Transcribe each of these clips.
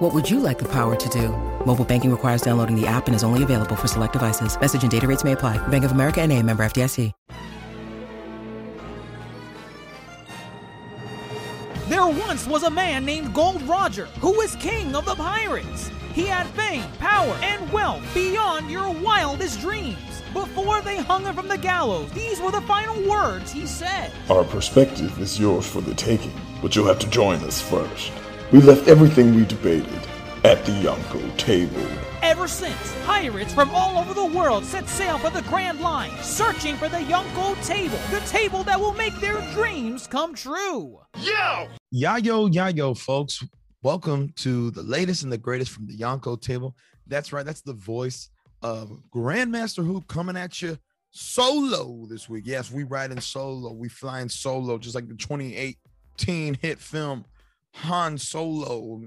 What would you like the power to do? Mobile banking requires downloading the app and is only available for select devices. Message and data rates may apply. Bank of America and a member FDIC. There once was a man named Gold Roger who was king of the pirates. He had fame, power, and wealth beyond your wildest dreams. Before they hung him from the gallows, these were the final words he said. Our perspective is yours for the taking, but you'll have to join us first. We left everything we debated at the Yonko table. Ever since, pirates from all over the world set sail for the Grand Line, searching for the Yonko table, the table that will make their dreams come true. Yo! Yayo, yayo, folks. Welcome to the latest and the greatest from the Yonko table. That's right, that's the voice of Grandmaster Hoop coming at you solo this week. Yes, we riding solo. We flying solo, just like the 2018 hit film Han Solo.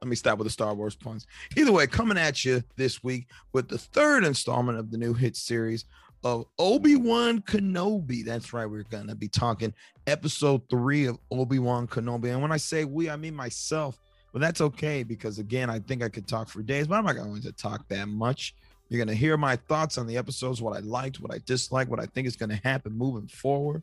Let me stop with the Star Wars puns. Either way, coming at you this week with the third installment of the new hit series of Obi-Wan Kenobi. That's right, we're gonna be talking episode three of Obi-Wan Kenobi. And when I say we, I mean myself. But that's okay because again, I think I could talk for days, but I'm not going to talk that much. You're going to hear my thoughts on the episodes, what I liked, what I disliked, what I think is going to happen moving forward,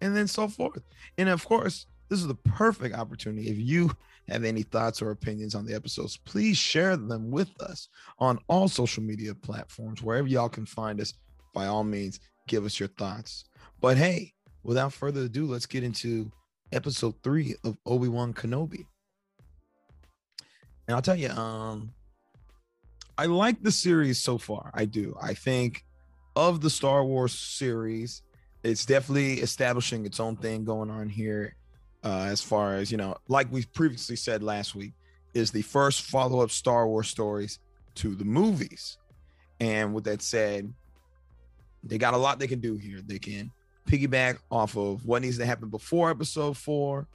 and then so forth. And of course, this is the perfect opportunity. If you have any thoughts or opinions on the episodes, please share them with us on all social media platforms, wherever y'all can find us. By all means, give us your thoughts. But hey, without further ado, let's get into episode three of Obi Wan Kenobi. And I'll tell you, um, I like the series so far. I do. I think of the Star Wars series, it's definitely establishing its own thing going on here. Uh, as far as you know, like we previously said last week, is the first follow-up Star Wars stories to the movies. And with that said, they got a lot they can do here. They can piggyback off of what needs to happen before episode four,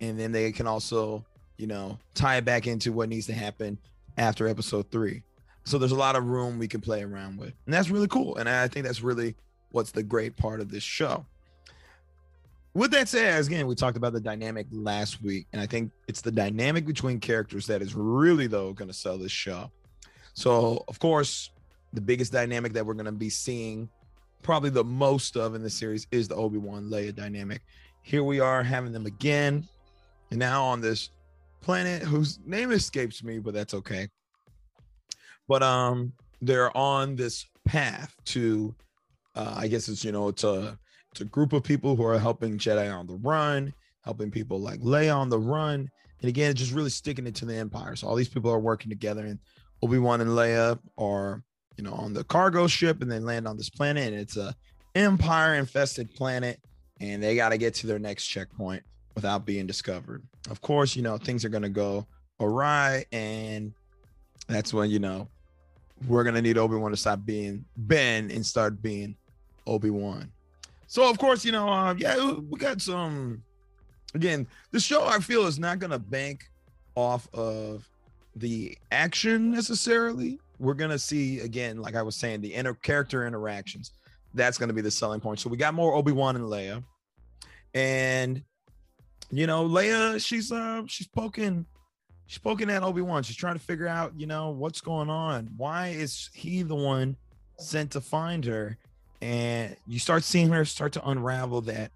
and then they can also you know, tie it back into what needs to happen after episode three. So there's a lot of room we can play around with. And that's really cool. And I think that's really what's the great part of this show. With that said, again, we talked about the dynamic last week, and I think it's the dynamic between characters that is really, though, going to sell this show. So, of course, the biggest dynamic that we're going to be seeing probably the most of in the series is the Obi Wan Leia dynamic. Here we are having them again, and now on this planet whose name escapes me, but that's okay. But um, they're on this path to, uh, I guess it's you know it's a it's a group of people who are helping Jedi on the run, helping people like Leia on the run, and again, just really sticking it to the Empire. So all these people are working together, and Obi Wan and Leia are you know on the cargo ship, and they land on this planet, and it's a Empire infested planet, and they got to get to their next checkpoint without being discovered. Of course, you know, things are going to go awry. And that's when, you know, we're going to need Obi Wan to stop being Ben and start being Obi Wan. So, of course, you know, uh, yeah, we got some. Again, the show I feel is not going to bank off of the action necessarily. We're going to see, again, like I was saying, the inner character interactions. That's going to be the selling point. So, we got more Obi Wan and Leia. And you know, Leia, she's uh she's poking she's poking at Obi-Wan. She's trying to figure out, you know, what's going on. Why is he the one sent to find her? And you start seeing her start to unravel that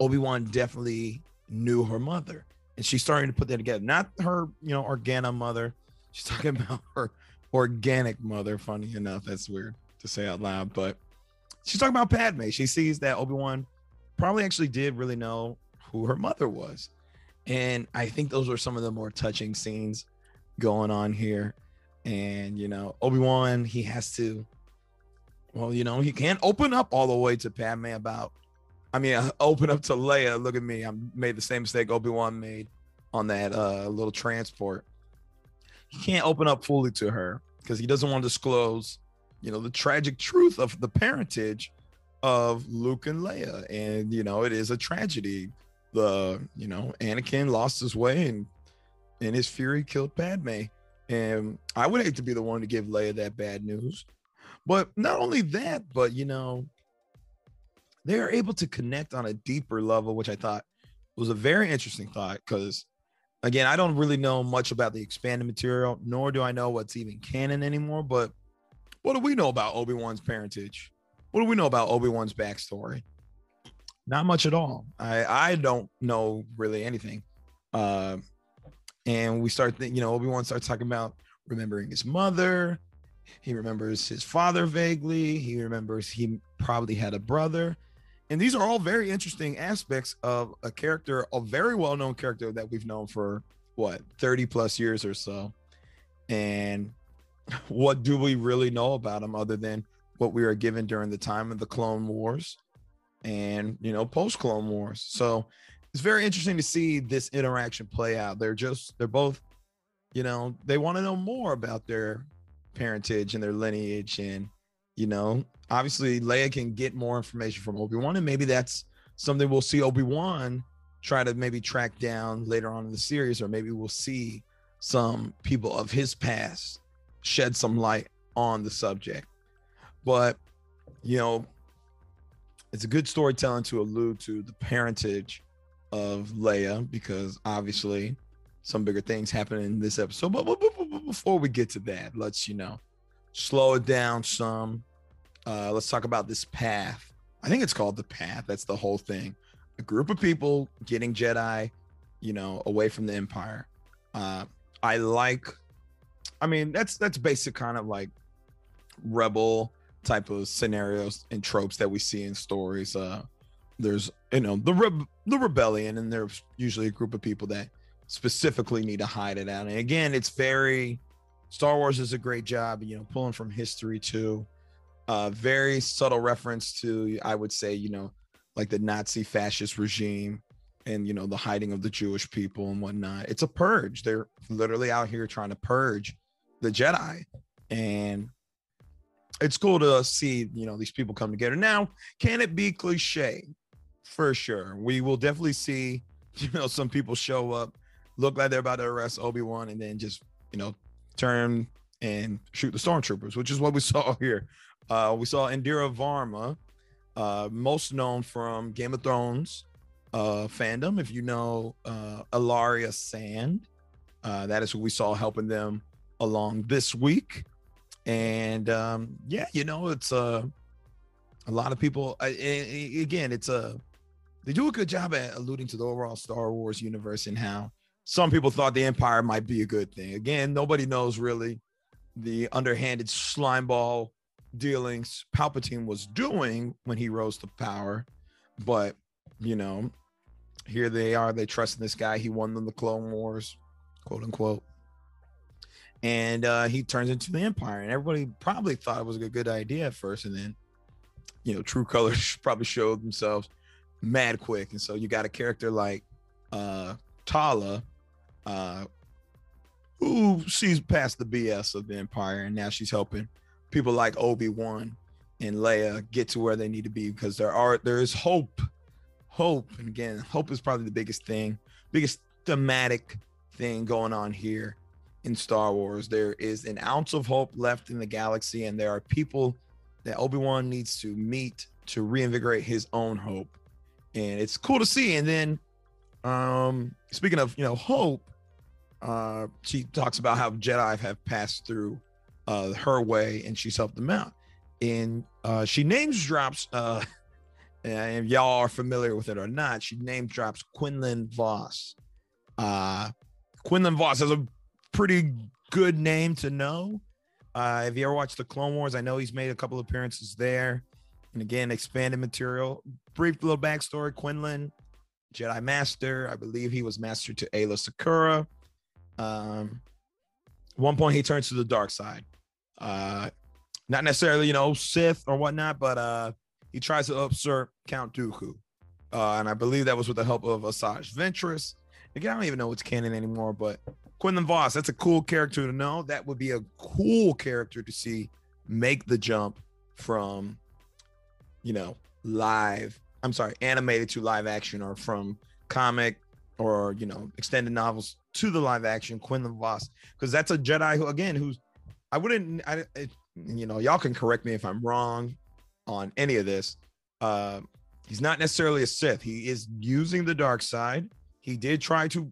Obi-Wan definitely knew her mother. And she's starting to put that together. Not her, you know, Organa mother. She's talking about her organic mother. Funny enough, that's weird to say out loud, but she's talking about Padme. She sees that Obi-Wan probably actually did really know who her mother was. And I think those were some of the more touching scenes going on here. And, you know, Obi Wan, he has to, well, you know, he can't open up all the way to Padme about, I mean, open up to Leia. Look at me. I made the same mistake Obi Wan made on that uh, little transport. He can't open up fully to her because he doesn't want to disclose, you know, the tragic truth of the parentage of Luke and Leia, and you know it is a tragedy. The you know Anakin lost his way and in his fury killed Padme, and I would hate to be the one to give Leia that bad news. But not only that, but you know, they are able to connect on a deeper level, which I thought was a very interesting thought because again, I don't really know much about the expanded material, nor do I know what's even canon anymore. But what do we know about Obi Wan's parentage? What do we know about Obi Wan's backstory? Not much at all. I I don't know really anything. Uh, and we start, th- you know, Obi Wan starts talking about remembering his mother. He remembers his father vaguely. He remembers he probably had a brother. And these are all very interesting aspects of a character, a very well known character that we've known for what, 30 plus years or so. And what do we really know about him other than what we are given during the time of the Clone Wars and, you know, post Clone Wars? So it's very interesting to see this interaction play out. They're just, they're both, you know, they want to know more about their parentage and their lineage. And, you know, obviously Leia can get more information from Obi Wan, and maybe that's something we'll see Obi Wan try to maybe track down later on in the series, or maybe we'll see some people of his past shed some light on the subject. But, you know, it's a good storytelling to allude to the parentage of Leia because obviously some bigger things happen in this episode. But, but, but, but before we get to that, let's you know slow it down some. Uh, let's talk about this path. I think it's called the path. That's the whole thing. A group of people getting Jedi, you know, away from the Empire. Uh, I like. I mean, that's that's basic kind of like rebel type of scenarios and tropes that we see in stories. Uh, there's you know the re- the rebellion, and there's usually a group of people that specifically need to hide it out. And again, it's very Star Wars is a great job, you know, pulling from history too. Uh, very subtle reference to, I would say, you know, like the Nazi fascist regime and you know the hiding of the Jewish people and whatnot. It's a purge. They're literally out here trying to purge the Jedi, and it's cool to see you know these people come together. Now, can it be cliche? For sure, we will definitely see you know some people show up, look like they're about to arrest Obi Wan, and then just you know turn and shoot the stormtroopers, which is what we saw here. Uh, we saw Indira Varma, uh, most known from Game of Thrones uh, fandom. If you know uh, Ellaria Sand, uh, that is who we saw helping them along this week. And um, yeah, you know, it's uh, a lot of people. Uh, again, it's a they do a good job at alluding to the overall Star Wars universe and how some people thought the Empire might be a good thing. Again, nobody knows really the underhanded slimeball dealings Palpatine was doing when he rose to power. But, you know, here they are. They trust in this guy. He won them the Clone Wars, quote unquote. And uh, he turns into the Empire. And everybody probably thought it was a good idea at first. And then, you know, true colors probably showed themselves mad quick. And so you got a character like uh, Tala, uh, who she's past the BS of the Empire. And now she's helping people like Obi-Wan and Leia get to where they need to be because there are there is hope. Hope. And again, hope is probably the biggest thing, biggest thematic thing going on here in Star Wars. There is an ounce of hope left in the galaxy, and there are people that Obi-Wan needs to meet to reinvigorate his own hope. And it's cool to see. And then um speaking of, you know, hope, uh she talks about how Jedi have passed through uh, her way and she's helped them out. And uh, she names drops, uh, and y'all are familiar with it or not, she name drops Quinlan Vos. Uh, Quinlan Vos has a pretty good name to know. Uh, if you ever watched the Clone Wars, I know he's made a couple appearances there. And again, expanded material. Brief little backstory Quinlan, Jedi Master. I believe he was master to Aayla Secura. Um, one point he turns to the dark side. Uh, not necessarily, you know, Sith or whatnot, but uh, he tries to usurp Count Dooku. Uh, and I believe that was with the help of Asajj Ventress. Again, I don't even know what's canon anymore, but Quinlan Vos, that's a cool character to know. That would be a cool character to see make the jump from, you know, live, I'm sorry, animated to live action or from comic or you know extended novels to the live action Quinlan Vos because that's a Jedi who again who's I wouldn't I it, you know y'all can correct me if I'm wrong on any of this. Uh, he's not necessarily a Sith. He is using the dark side. He did try to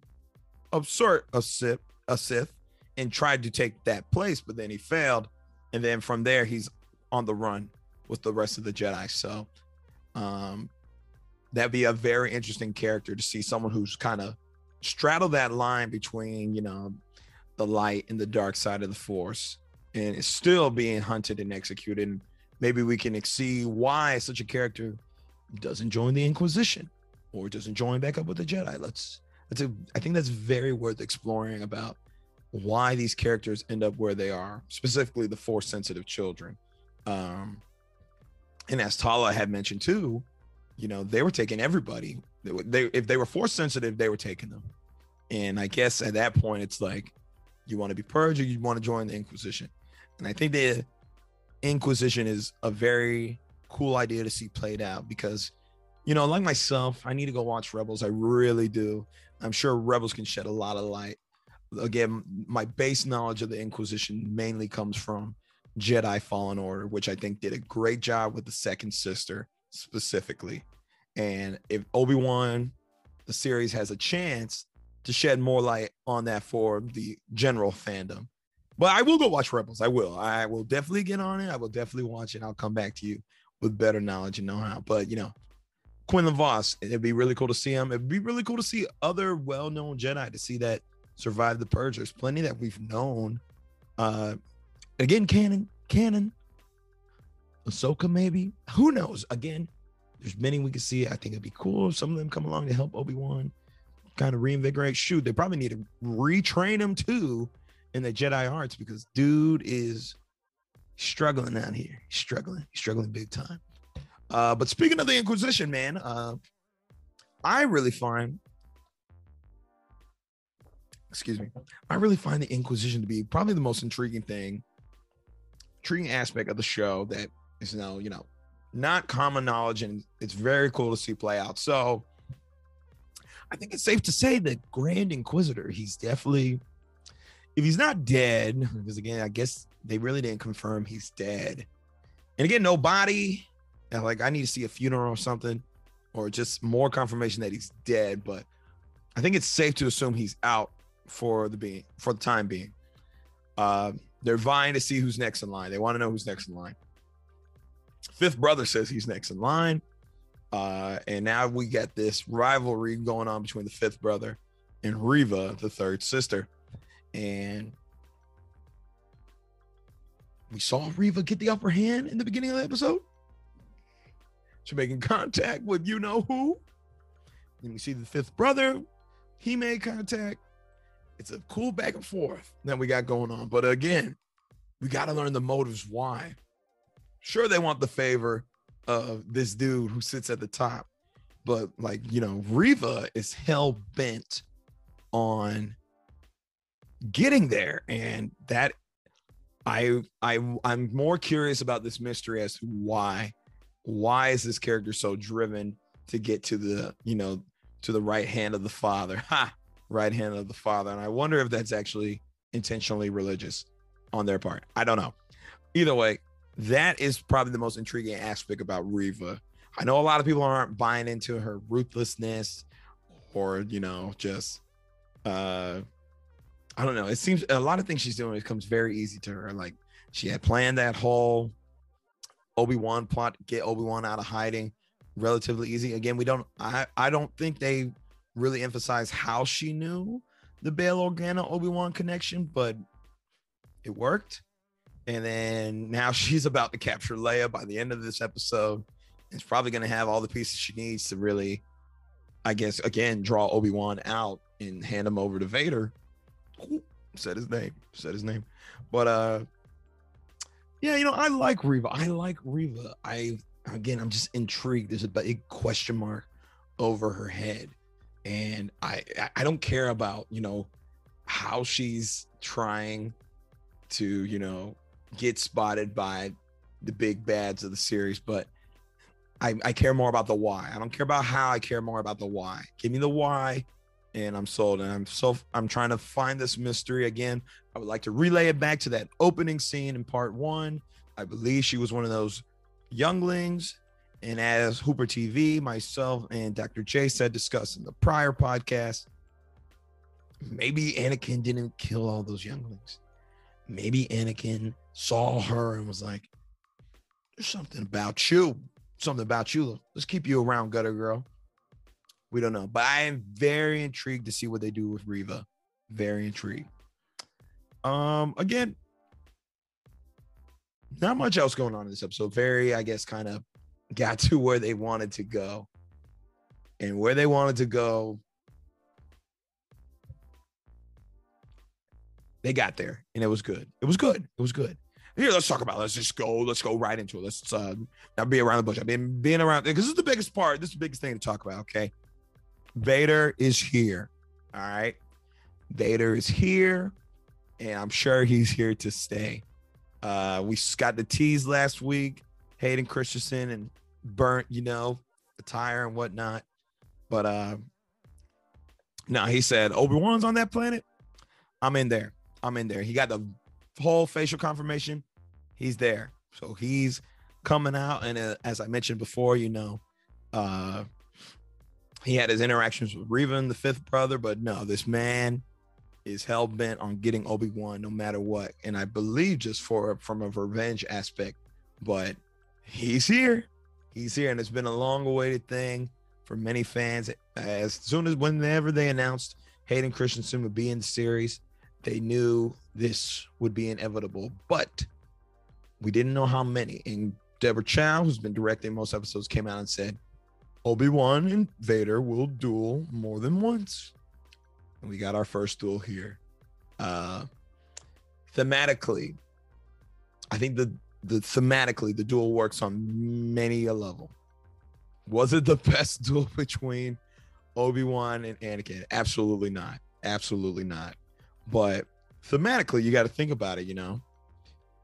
assert a Sith, a Sith, and tried to take that place, but then he failed. And then from there, he's on the run with the rest of the Jedi. So, um, that'd be a very interesting character to see someone who's kind of straddle that line between you know the light and the dark side of the force and is still being hunted and executed. And maybe we can see why such a character doesn't join the inquisition or doesn't join back up with the jedi. Let's that's a i think that's very worth exploring about why these characters end up where they are specifically the force sensitive children. Um and as tala had mentioned too you know they were taking everybody. They, they if they were force sensitive they were taking them. And i guess at that point it's like you want to be purged or you want to join the inquisition? And i think the inquisition is a very cool idea to see played out because you know like myself i need to go watch rebels. I really do. I'm sure rebels can shed a lot of light. Again my base knowledge of the inquisition mainly comes from jedi fallen order which i think did a great job with the second sister specifically. And if Obi Wan, the series has a chance to shed more light on that for the general fandom. But I will go watch Rebels. I will. I will definitely get on it. I will definitely watch it. I'll come back to you with better knowledge and know how. But you know, Quinlan Vos, it'd be really cool to see him. It'd be really cool to see other well-known Jedi to see that survive the purge. There's plenty that we've known. Uh again, canon, canon. Ahsoka, maybe. Who knows? Again, there's many we can see. I think it'd be cool if some of them come along to help Obi Wan kind of reinvigorate. Shoot, they probably need to retrain him too in the Jedi arts because dude is struggling out here. He's struggling. He's struggling big time. Uh, but speaking of the Inquisition, man, uh, I really find, excuse me, I really find the Inquisition to be probably the most intriguing thing, intriguing aspect of the show that is now, you know, not common knowledge, and it's very cool to see play out. So I think it's safe to say that Grand Inquisitor, he's definitely, if he's not dead, because again, I guess they really didn't confirm he's dead. And again, no body. And Like I need to see a funeral or something, or just more confirmation that he's dead. But I think it's safe to assume he's out for the being for the time being. Uh, they're vying to see who's next in line. They want to know who's next in line. Fifth brother says he's next in line. Uh, and now we got this rivalry going on between the fifth brother and Reva, the third sister. And we saw Reva get the upper hand in the beginning of the episode. She's making contact with you know who. And we see the fifth brother, he made contact. It's a cool back and forth that we got going on. But again, we got to learn the motives why. Sure, they want the favor of this dude who sits at the top, but like you know, Reva is hell bent on getting there, and that I I I'm more curious about this mystery as to why. Why is this character so driven to get to the you know to the right hand of the father? Ha! Right hand of the father and i wonder if that's actually intentionally religious on their part. I don't know. Either way that is probably the most intriguing aspect about Reva. I know a lot of people aren't buying into her ruthlessness or, you know, just uh I don't know. It seems a lot of things she's doing it comes very easy to her. Like she had planned that whole Obi-Wan plot get Obi-Wan out of hiding relatively easy. Again, we don't I I don't think they really emphasize how she knew the Bail Organa Obi-Wan connection, but it worked. And then now she's about to capture Leia by the end of this episode. It's probably going to have all the pieces she needs to really, I guess, again, draw Obi Wan out and hand him over to Vader. Ooh, said his name. Said his name. But uh, yeah, you know, I like Reva. I like Reva. I again, I'm just intrigued. There's a big question mark over her head, and I I don't care about you know how she's trying to you know get spotted by the big bads of the series, but I, I care more about the why. I don't care about how. I care more about the why. Give me the why, and I'm sold. And I'm so I'm trying to find this mystery again. I would like to relay it back to that opening scene in part one. I believe she was one of those younglings. And as Hooper TV, myself and Dr. J said, discussed in the prior podcast, maybe Anakin didn't kill all those younglings. Maybe Anakin saw her and was like, There's something about you. Something about you. Let's keep you around, gutter girl. We don't know. But I am very intrigued to see what they do with Reva. Very intrigued. Um, again, not much else going on in this episode. Very, I guess, kind of got to where they wanted to go. And where they wanted to go, they got there and it was good. It was good. It was good. Here, let's talk about. It. Let's just go. Let's go right into it. Let's uh, not be around the bush. I've been being around because this is the biggest part. This is the biggest thing to talk about. Okay, Vader is here. All right, Vader is here, and I'm sure he's here to stay. Uh, we got the tease last week. Hayden Christensen and burnt, you know, attire and whatnot. But uh, no, he said Obi Wan's on that planet. I'm in there. I'm in there. He got the whole facial confirmation. He's there. So he's coming out. And uh, as I mentioned before, you know, uh, he had his interactions with Revan, the fifth brother, but no, this man is hell bent on getting Obi Wan no matter what. And I believe just for from a revenge aspect, but he's here. He's here, and it's been a long awaited thing for many fans. As soon as whenever they announced Hayden Christensen would be in the series, they knew this would be inevitable, but we didn't know how many. And Deborah Chow, who's been directing most episodes, came out and said Obi Wan and Vader will duel more than once. And we got our first duel here. Uh, thematically, I think the the thematically the duel works on many a level. Was it the best duel between Obi Wan and Anakin? Absolutely not. Absolutely not. But thematically, you got to think about it. You know,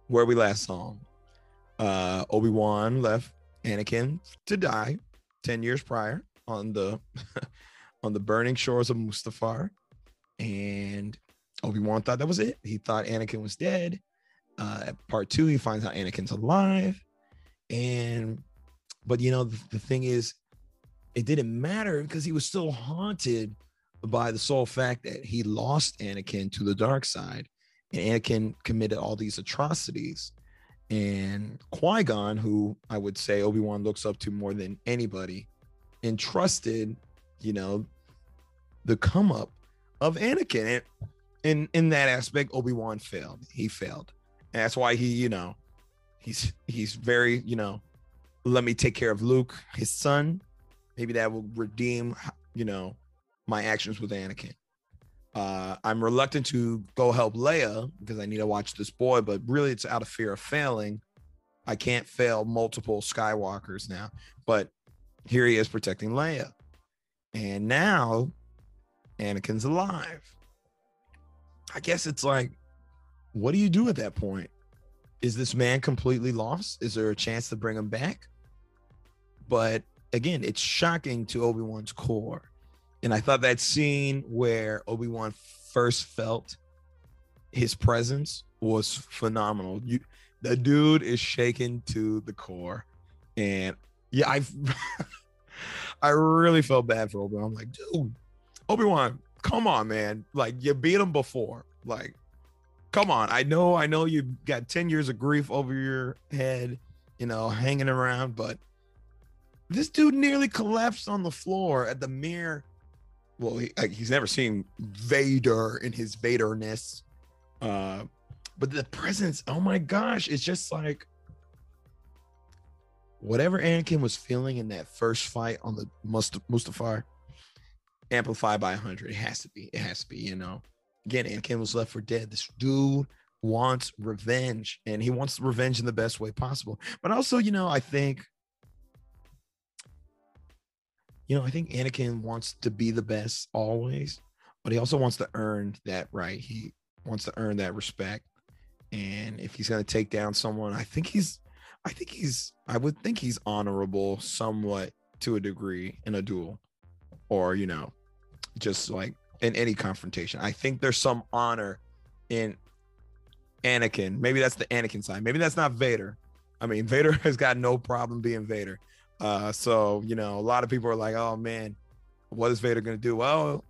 where we last saw him, uh, Obi Wan left Anakin to die ten years prior on the on the burning shores of Mustafar, and Obi Wan thought that was it. He thought Anakin was dead. Uh, at part two, he finds out Anakin's alive, and but you know the, the thing is, it didn't matter because he was still haunted by the sole fact that he lost Anakin to the dark side, and Anakin committed all these atrocities. And Qui Gon, who I would say Obi Wan looks up to more than anybody, entrusted, you know, the come up of Anakin. And in in that aspect, Obi Wan failed. He failed. And that's why he, you know, he's he's very, you know, let me take care of Luke, his son. Maybe that will redeem, you know, my actions with Anakin. Uh, I'm reluctant to go help Leia because I need to watch this boy, but really it's out of fear of failing. I can't fail multiple Skywalkers now, but here he is protecting Leia. And now Anakin's alive. I guess it's like, what do you do at that point? Is this man completely lost? Is there a chance to bring him back? But again, it's shocking to Obi Wan's core and I thought that scene where Obi Wan first felt his presence was phenomenal. You, the dude is shaken to the core, and yeah, I, I really felt bad for Obi Wan. I'm like, dude, Obi Wan, come on, man! Like you beat him before, like, come on. I know, I know you got ten years of grief over your head, you know, hanging around, but this dude nearly collapsed on the floor at the mere well, he, he's never seen Vader in his Vaderness. Uh, but the presence, oh my gosh, it's just like whatever Anakin was feeling in that first fight on the Must- Mustafar, amplified by 100. It has to be. It has to be, you know. Again, Anakin was left for dead. This dude wants revenge and he wants revenge in the best way possible. But also, you know, I think you know, I think Anakin wants to be the best always, but he also wants to earn that right. He wants to earn that respect. And if he's going to take down someone, I think he's, I think he's I would think he's honorable somewhat to a degree in a duel or you know just like in any confrontation. I think there's some honor in Anakin. Maybe that's the Anakin side. Maybe that's not Vader. I mean, Vader has got no problem being Vader. Uh, so you know, a lot of people are like, "Oh man, what is Vader gonna do?" Well,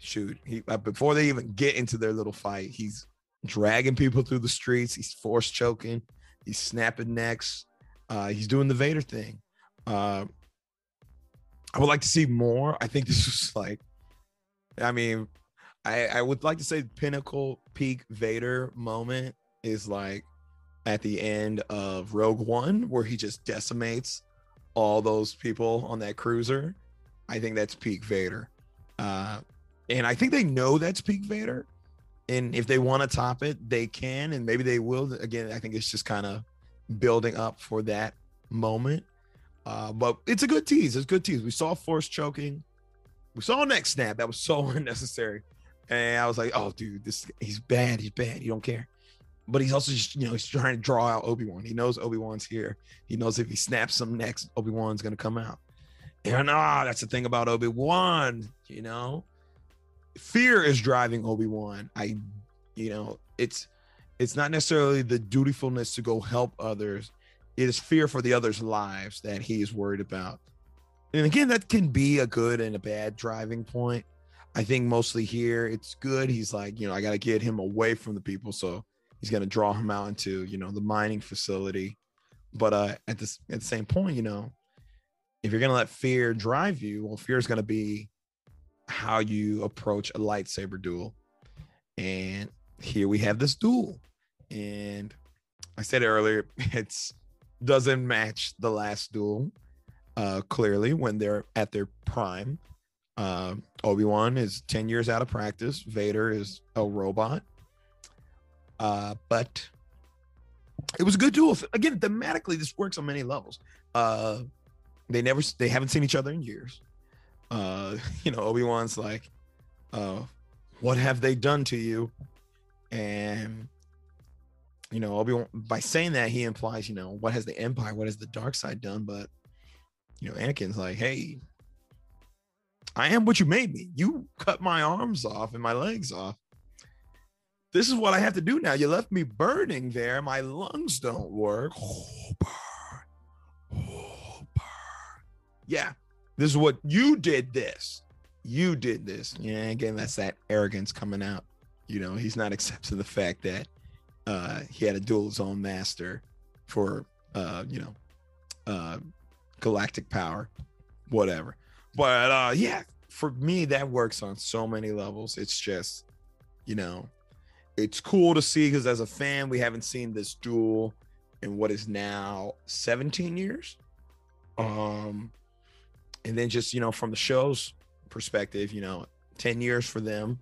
shoot, he uh, before they even get into their little fight, he's dragging people through the streets. He's force choking. He's snapping necks. Uh, he's doing the Vader thing. Uh, I would like to see more. I think this was like, I mean, I I would like to say pinnacle peak Vader moment is like at the end of Rogue One where he just decimates all those people on that cruiser. I think that's peak Vader. Uh, and I think they know that's peak Vader. And if they want to top it, they can, and maybe they will. Again, I think it's just kind of building up for that moment. Uh, but it's a good tease. It's a good tease. We saw force choking. We saw neck snap. That was so unnecessary. And I was like, oh, dude, this he's bad. He's bad. You don't care. But he's also just, you know, he's trying to draw out Obi-Wan. He knows Obi-Wan's here. He knows if he snaps some next, Obi-Wan's gonna come out. And ah, that's the thing about Obi-Wan, you know. Fear is driving Obi-Wan. I, you know, it's it's not necessarily the dutifulness to go help others. It is fear for the others' lives that he is worried about. And again, that can be a good and a bad driving point. I think mostly here it's good. He's like, you know, I got to get him away from the people. So he's going to draw him out into, you know, the mining facility. But uh, at this at the same point, you know, if you're going to let fear drive you, well, fear is going to be how you approach a lightsaber duel. And here we have this duel. And I said earlier, it's doesn't match the last duel. Uh, clearly, when they're at their prime, uh, Obi Wan is ten years out of practice. Vader is a robot. Uh, but it was a good duel. Again, thematically, this works on many levels. Uh, they never, they haven't seen each other in years. Uh, you know, Obi Wan's like, uh, "What have they done to you?" And you know, Obi Wan by saying that he implies, you know, what has the Empire, what has the dark side done? But you know, Anakin's like, hey, I am what you made me. You cut my arms off and my legs off. This is what I have to do now. You left me burning there. My lungs don't work. Oh, burn. Oh, burn. Yeah, this is what you did. This you did this. Yeah, again, that's that arrogance coming out. You know, he's not accepting the fact that uh, he had a dual zone master for uh, you know uh, galactic power, whatever. But uh, yeah, for me that works on so many levels. It's just you know, it's cool to see because as a fan, we haven't seen this duel in what is now 17 years. Um, and then just you know from the show's perspective, you know, 10 years for them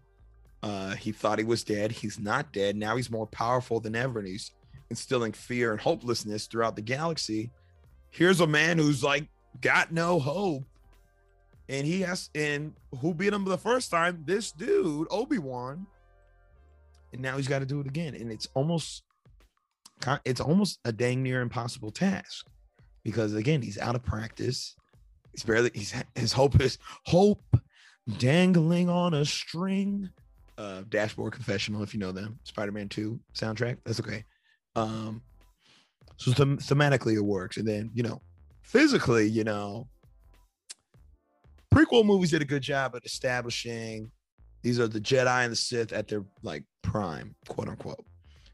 uh, he thought he was dead. He's not dead. Now he's more powerful than ever, and he's instilling fear and hopelessness throughout the galaxy. Here's a man who's like got no hope, and he has and who beat him the first time? This dude, Obi Wan, and now he's got to do it again, and it's almost it's almost a dang near impossible task because again he's out of practice. He's barely he's his hope is hope dangling on a string uh, Dashboard Confessional, if you know them, Spider Man 2 soundtrack. That's okay. Um, so them- thematically it works. And then, you know, physically, you know, prequel movies did a good job at establishing these are the Jedi and the Sith at their like prime, quote unquote.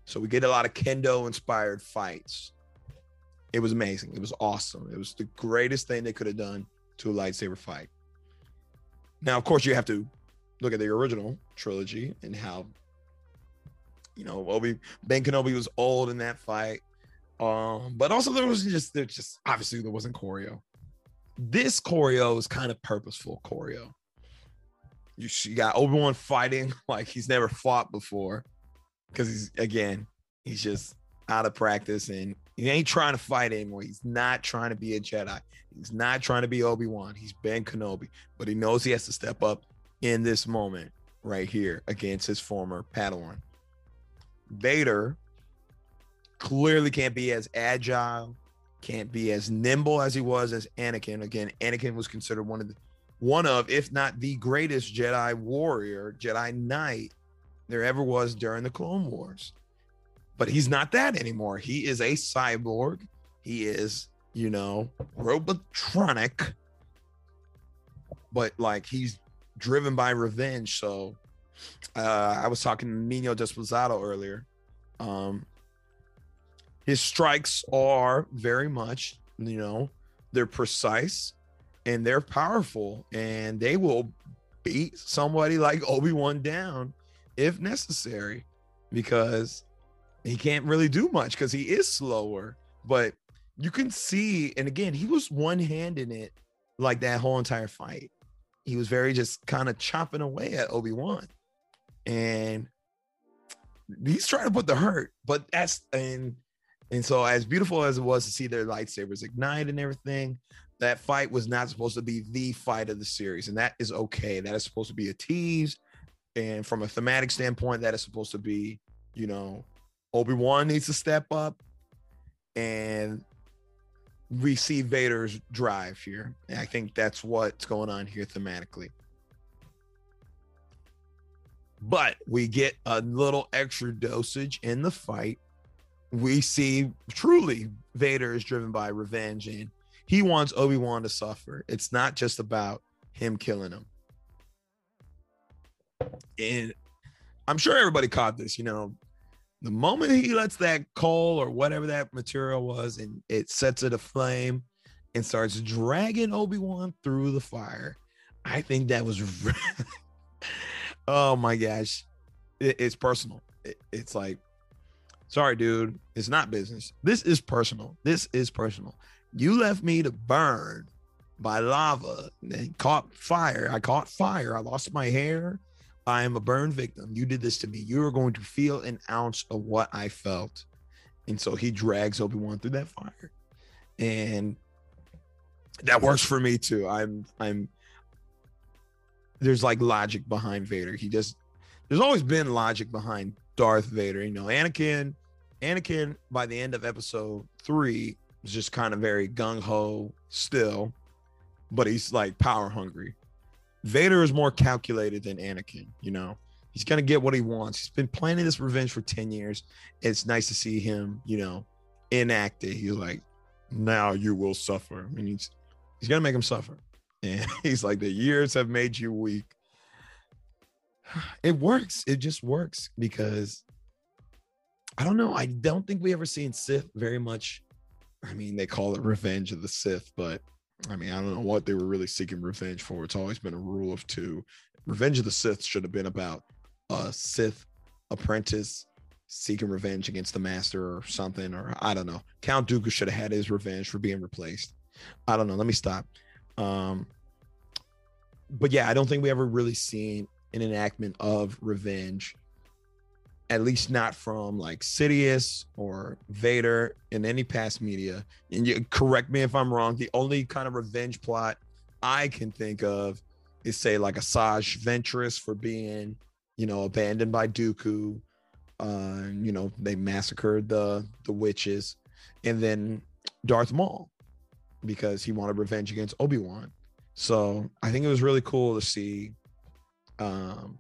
So we get a lot of kendo inspired fights. It was amazing. It was awesome. It was the greatest thing they could have done to a lightsaber fight. Now, of course, you have to look at the original trilogy and how you know Obi Ben Kenobi was old in that fight. Um, but also there was just there just obviously there wasn't choreo. This choreo is kind of purposeful choreo. You, got Obi Wan fighting like he's never fought before, because he's again he's just out of practice and he ain't trying to fight anymore. He's not trying to be a Jedi. He's not trying to be Obi Wan. He's Ben Kenobi, but he knows he has to step up in this moment right here against his former Padawan. Vader clearly can't be as agile, can't be as nimble as he was as Anakin. Again, Anakin was considered one of the one of, if not the greatest Jedi warrior, Jedi Knight there ever was during the Clone Wars. But he's not that anymore. He is a cyborg. He is, you know, robotronic. But like he's driven by revenge. So uh, I was talking to Nino Desposado earlier. Um, his strikes are very much, you know, they're precise and they're powerful and they will beat somebody like Obi-Wan down if necessary because he can't really do much because he is slower. But you can see, and again, he was one hand in it like that whole entire fight. He was very just kind of chopping away at Obi-Wan. And he's trying to put the hurt, but that's and and so as beautiful as it was to see their lightsabers ignite and everything, that fight was not supposed to be the fight of the series, and that is okay. That is supposed to be a tease, and from a thematic standpoint, that is supposed to be, you know, Obi Wan needs to step up, and we see Vader's drive here. And I think that's what's going on here thematically. But we get a little extra dosage in the fight. We see truly Vader is driven by revenge and he wants Obi Wan to suffer. It's not just about him killing him. And I'm sure everybody caught this. You know, the moment he lets that coal or whatever that material was and it sets it aflame and starts dragging Obi Wan through the fire, I think that was. oh my gosh, it, it's personal. It, it's like, sorry, dude, it's not business. This is personal. This is personal. You left me to burn by lava and caught fire. I caught fire. I lost my hair. I am a burn victim. You did this to me. You are going to feel an ounce of what I felt. And so he drags Obi-Wan through that fire. And that works for me too. I'm I'm there's like logic behind Vader. He just there's always been logic behind Darth Vader. You know, Anakin, Anakin by the end of episode three just kind of very gung ho still, but he's like power hungry. Vader is more calculated than Anakin, you know. He's gonna get what he wants. He's been planning this revenge for 10 years. It's nice to see him, you know, enacted. He's like, now you will suffer. I mean, he's he's gonna make him suffer. And he's like, the years have made you weak. It works. It just works because I don't know. I don't think we ever seen Sith very much I mean, they call it Revenge of the Sith, but I mean, I don't know what they were really seeking revenge for. It's always been a rule of two. Revenge of the Sith should have been about a Sith apprentice seeking revenge against the master or something, or I don't know. Count Dooku should have had his revenge for being replaced. I don't know. Let me stop. Um, but yeah, I don't think we ever really seen an enactment of revenge at least not from like Sidious or Vader in any past media. And you correct me if I'm wrong. The only kind of revenge plot I can think of is say like Asajj Ventress for being, you know, abandoned by Dooku. Uh, you know, they massacred the the witches, and then Darth Maul because he wanted revenge against Obi Wan. So I think it was really cool to see um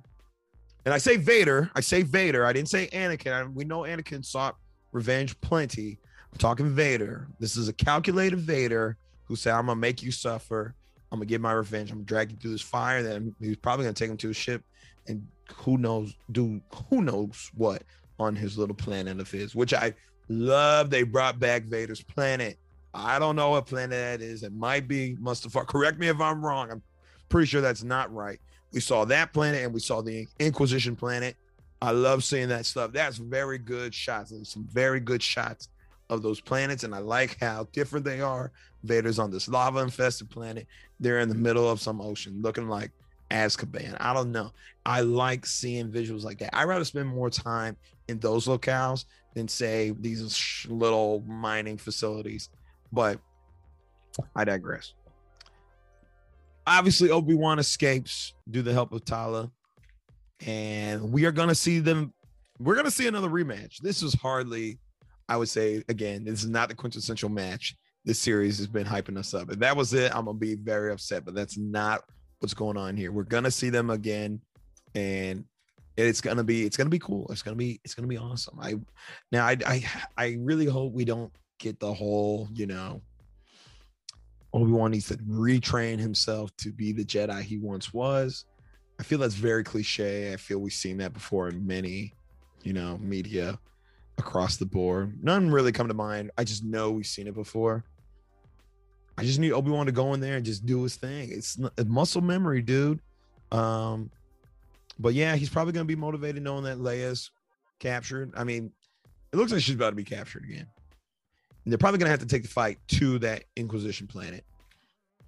and I say Vader, I say Vader. I didn't say Anakin. I, we know Anakin sought revenge plenty. I'm talking Vader. This is a calculated Vader who said, I'm gonna make you suffer. I'm gonna get my revenge. I'm gonna drag you through this fire. Then he's probably gonna take him to a ship and who knows, do who knows what on his little planet of his, which I love. They brought back Vader's planet. I don't know what planet that is. It might be Mustafar. Correct me if I'm wrong. I'm pretty sure that's not right. We saw that planet and we saw the Inquisition planet. I love seeing that stuff. That's very good shots. There's some very good shots of those planets, and I like how different they are. Vader's on this lava infested planet. They're in the middle of some ocean, looking like Azkaban. I don't know. I like seeing visuals like that. I'd rather spend more time in those locales than say these little mining facilities. But I digress obviously Obi-Wan escapes due the help of Tala. And we are gonna see them. We're gonna see another rematch. This is hardly I would say again, this is not the quintessential match. This series has been hyping us up. If that was it, I'm gonna be very upset. But that's not what's going on here. We're gonna see them again, and it's gonna be it's gonna be cool. It's gonna be it's gonna be awesome. I now I I I really hope we don't get the whole you know Obi Wan needs to retrain himself to be the Jedi he once was. I feel that's very cliche. I feel we've seen that before in many, you know, media across the board. None really come to mind. I just know we've seen it before. I just need Obi Wan to go in there and just do his thing. It's muscle memory, dude. Um, but yeah, he's probably going to be motivated knowing that Leia's captured. I mean, it looks like she's about to be captured again. And they're probably going to have to take the fight to that Inquisition planet.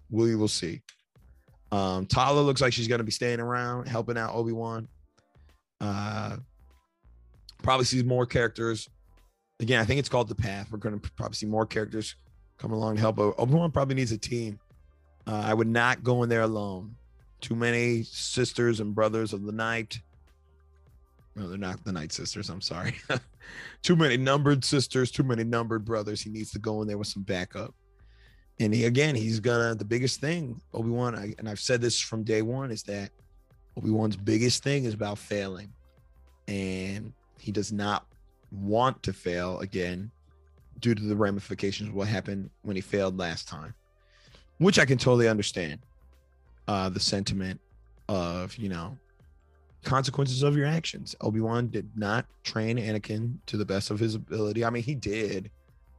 We will see. Um, Tala looks like she's going to be staying around, helping out Obi Wan. Uh, probably sees more characters. Again, I think it's called the Path. We're going to probably see more characters come along to help. Obi Wan probably needs a team. Uh, I would not go in there alone. Too many sisters and brothers of the night. No, they're not the night sisters. I'm sorry. too many numbered sisters, too many numbered brothers. He needs to go in there with some backup. And he again, he's gonna the biggest thing, Obi-Wan, and I've said this from day one, is that Obi-Wan's biggest thing is about failing. And he does not want to fail again due to the ramifications of what happened when he failed last time. Which I can totally understand. Uh the sentiment of, you know, consequences of your actions. Obi Wan did not train Anakin to the best of his ability. I mean, he did,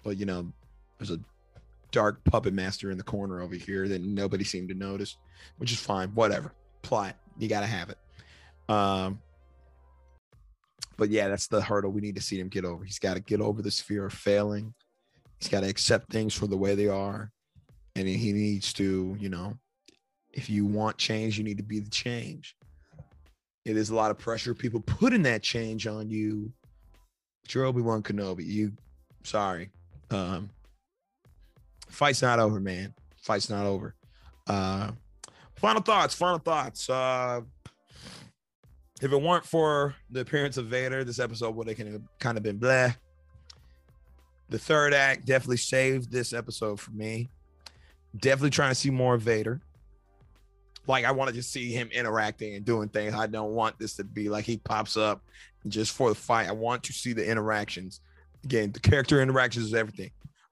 but you know, there's a dark puppet master in the corner over here that nobody seemed to notice, which is fine. Whatever. Plot. You got to have it. Um, but yeah, that's the hurdle we need to see him get over. He's got to get over this fear of failing. He's got to accept things for the way they are. And he needs to, you know, if you want change, you need to be the change. It is a lot of pressure people putting that change on you. But you're Obi-Wan Kenobi. You sorry. Um fight's not over, man. Fight's not over. Uh final thoughts, final thoughts. Uh if it weren't for the appearance of Vader, this episode would have kind of been blah. The third act definitely saved this episode for me. Definitely trying to see more of Vader like I want to see him interacting and doing things. I don't want this to be like he pops up just for the fight. I want to see the interactions. Again, the character interactions is everything.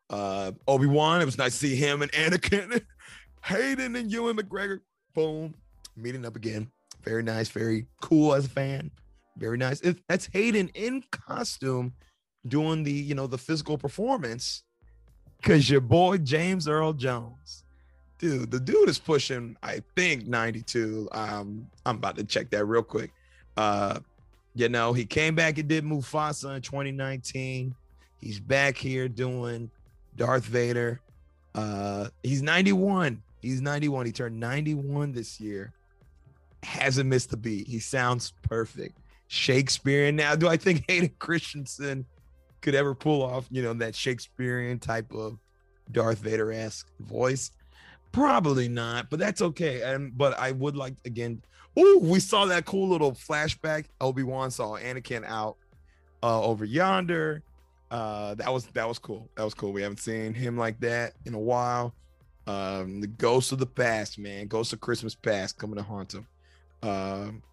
Uh Obi-Wan, it was nice to see him and Anakin, Hayden and Ewan McGregor. Boom. Meeting up again. Very nice, very cool as a fan. Very nice. It, that's Hayden in costume doing the, you know, the physical performance. Cause your boy James Earl Jones dude, the dude is pushing, I think 92. Um, I'm about to check that real quick. Uh, you know, he came back and did Mufasa in 2019. He's back here doing Darth Vader. Uh, he's 91. He's 91. He turned 91 this year. Hasn't missed a beat. He sounds perfect. Shakespearean. Now, do I think Hayden Christensen could ever pull off, you know, that Shakespearean type of Darth Vader esque voice? Probably not, but that's okay. And but I would like again. Oh, we saw that cool little flashback. Obi Wan saw Anakin out uh, over yonder. Uh, that was that was cool. That was cool. We haven't seen him like that in a while. Um, the ghosts of the past, man, ghosts of Christmas past coming to haunt him. Um,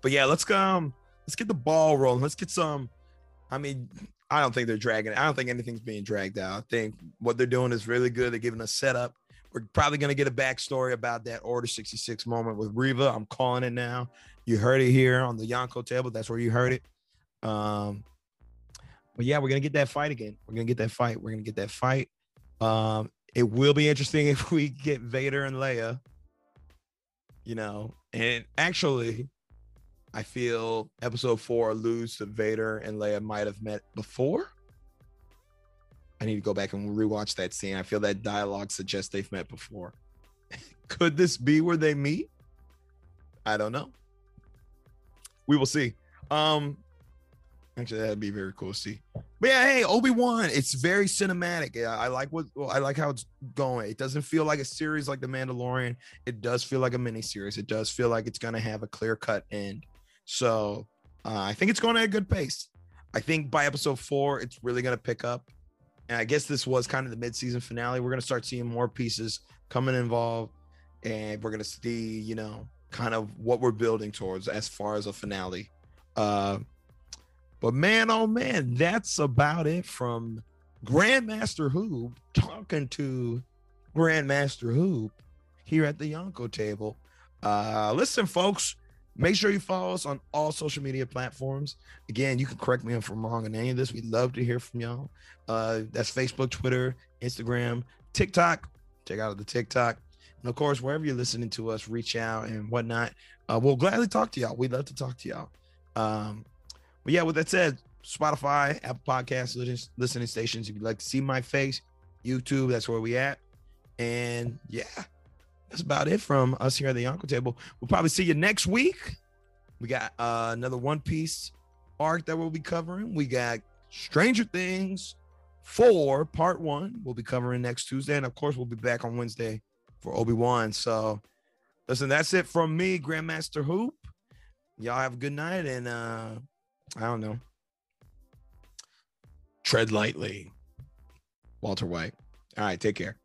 but yeah, let's um, let's get the ball rolling. Let's get some. I mean, I don't think they're dragging. I don't think anything's being dragged out. I think what they're doing is really good. They're giving us setup. We're probably going to get a backstory about that Order 66 moment with Reva. I'm calling it now. You heard it here on the Yonko table. That's where you heard it. Um, but yeah, we're gonna get that fight again. We're gonna get that fight. We're gonna get that fight. Um, it will be interesting if we get Vader and Leia. You know, and actually, I feel episode four alludes to Vader and Leia might have met before. I need to go back and rewatch that scene. I feel that dialogue suggests they've met before. Could this be where they meet? I don't know. We will see. Um, actually, that'd be very cool to see. But yeah, hey, Obi Wan, it's very cinematic. Yeah, I like what I like how it's going. It doesn't feel like a series like The Mandalorian. It does feel like a mini series. It does feel like it's gonna have a clear cut end. So uh, I think it's going at a good pace. I think by episode four, it's really gonna pick up. And I guess this was kind of the mid-season finale. We're gonna start seeing more pieces coming involved, and we're gonna see, you know, kind of what we're building towards as far as a finale. Uh, but man, oh man, that's about it from Grandmaster Hoop talking to Grandmaster Hoop here at the Yonko table. Uh, listen, folks, make sure you follow us on all social media platforms. Again, you can correct me if I'm wrong on any of this. We'd love to hear from y'all. Uh, that's Facebook, Twitter, Instagram, TikTok. Check out the TikTok. And of course, wherever you're listening to us, reach out and whatnot. Uh, we'll gladly talk to y'all. We'd love to talk to y'all. Um, but yeah, with that said, Spotify, Apple Podcasts, listening stations. If you'd like to see my face, YouTube, that's where we at. And yeah, that's about it from us here at the Yonko Table. We'll probably see you next week. We got uh, another One Piece arc that we'll be covering. We got Stranger Things 4 Part 1 we'll be covering next Tuesday. And of course, we'll be back on Wednesday for Obi-Wan. So listen, that's it from me, Grandmaster Hoop. Y'all have a good night and uh I don't know. Tread lightly. Walter White. All right, take care.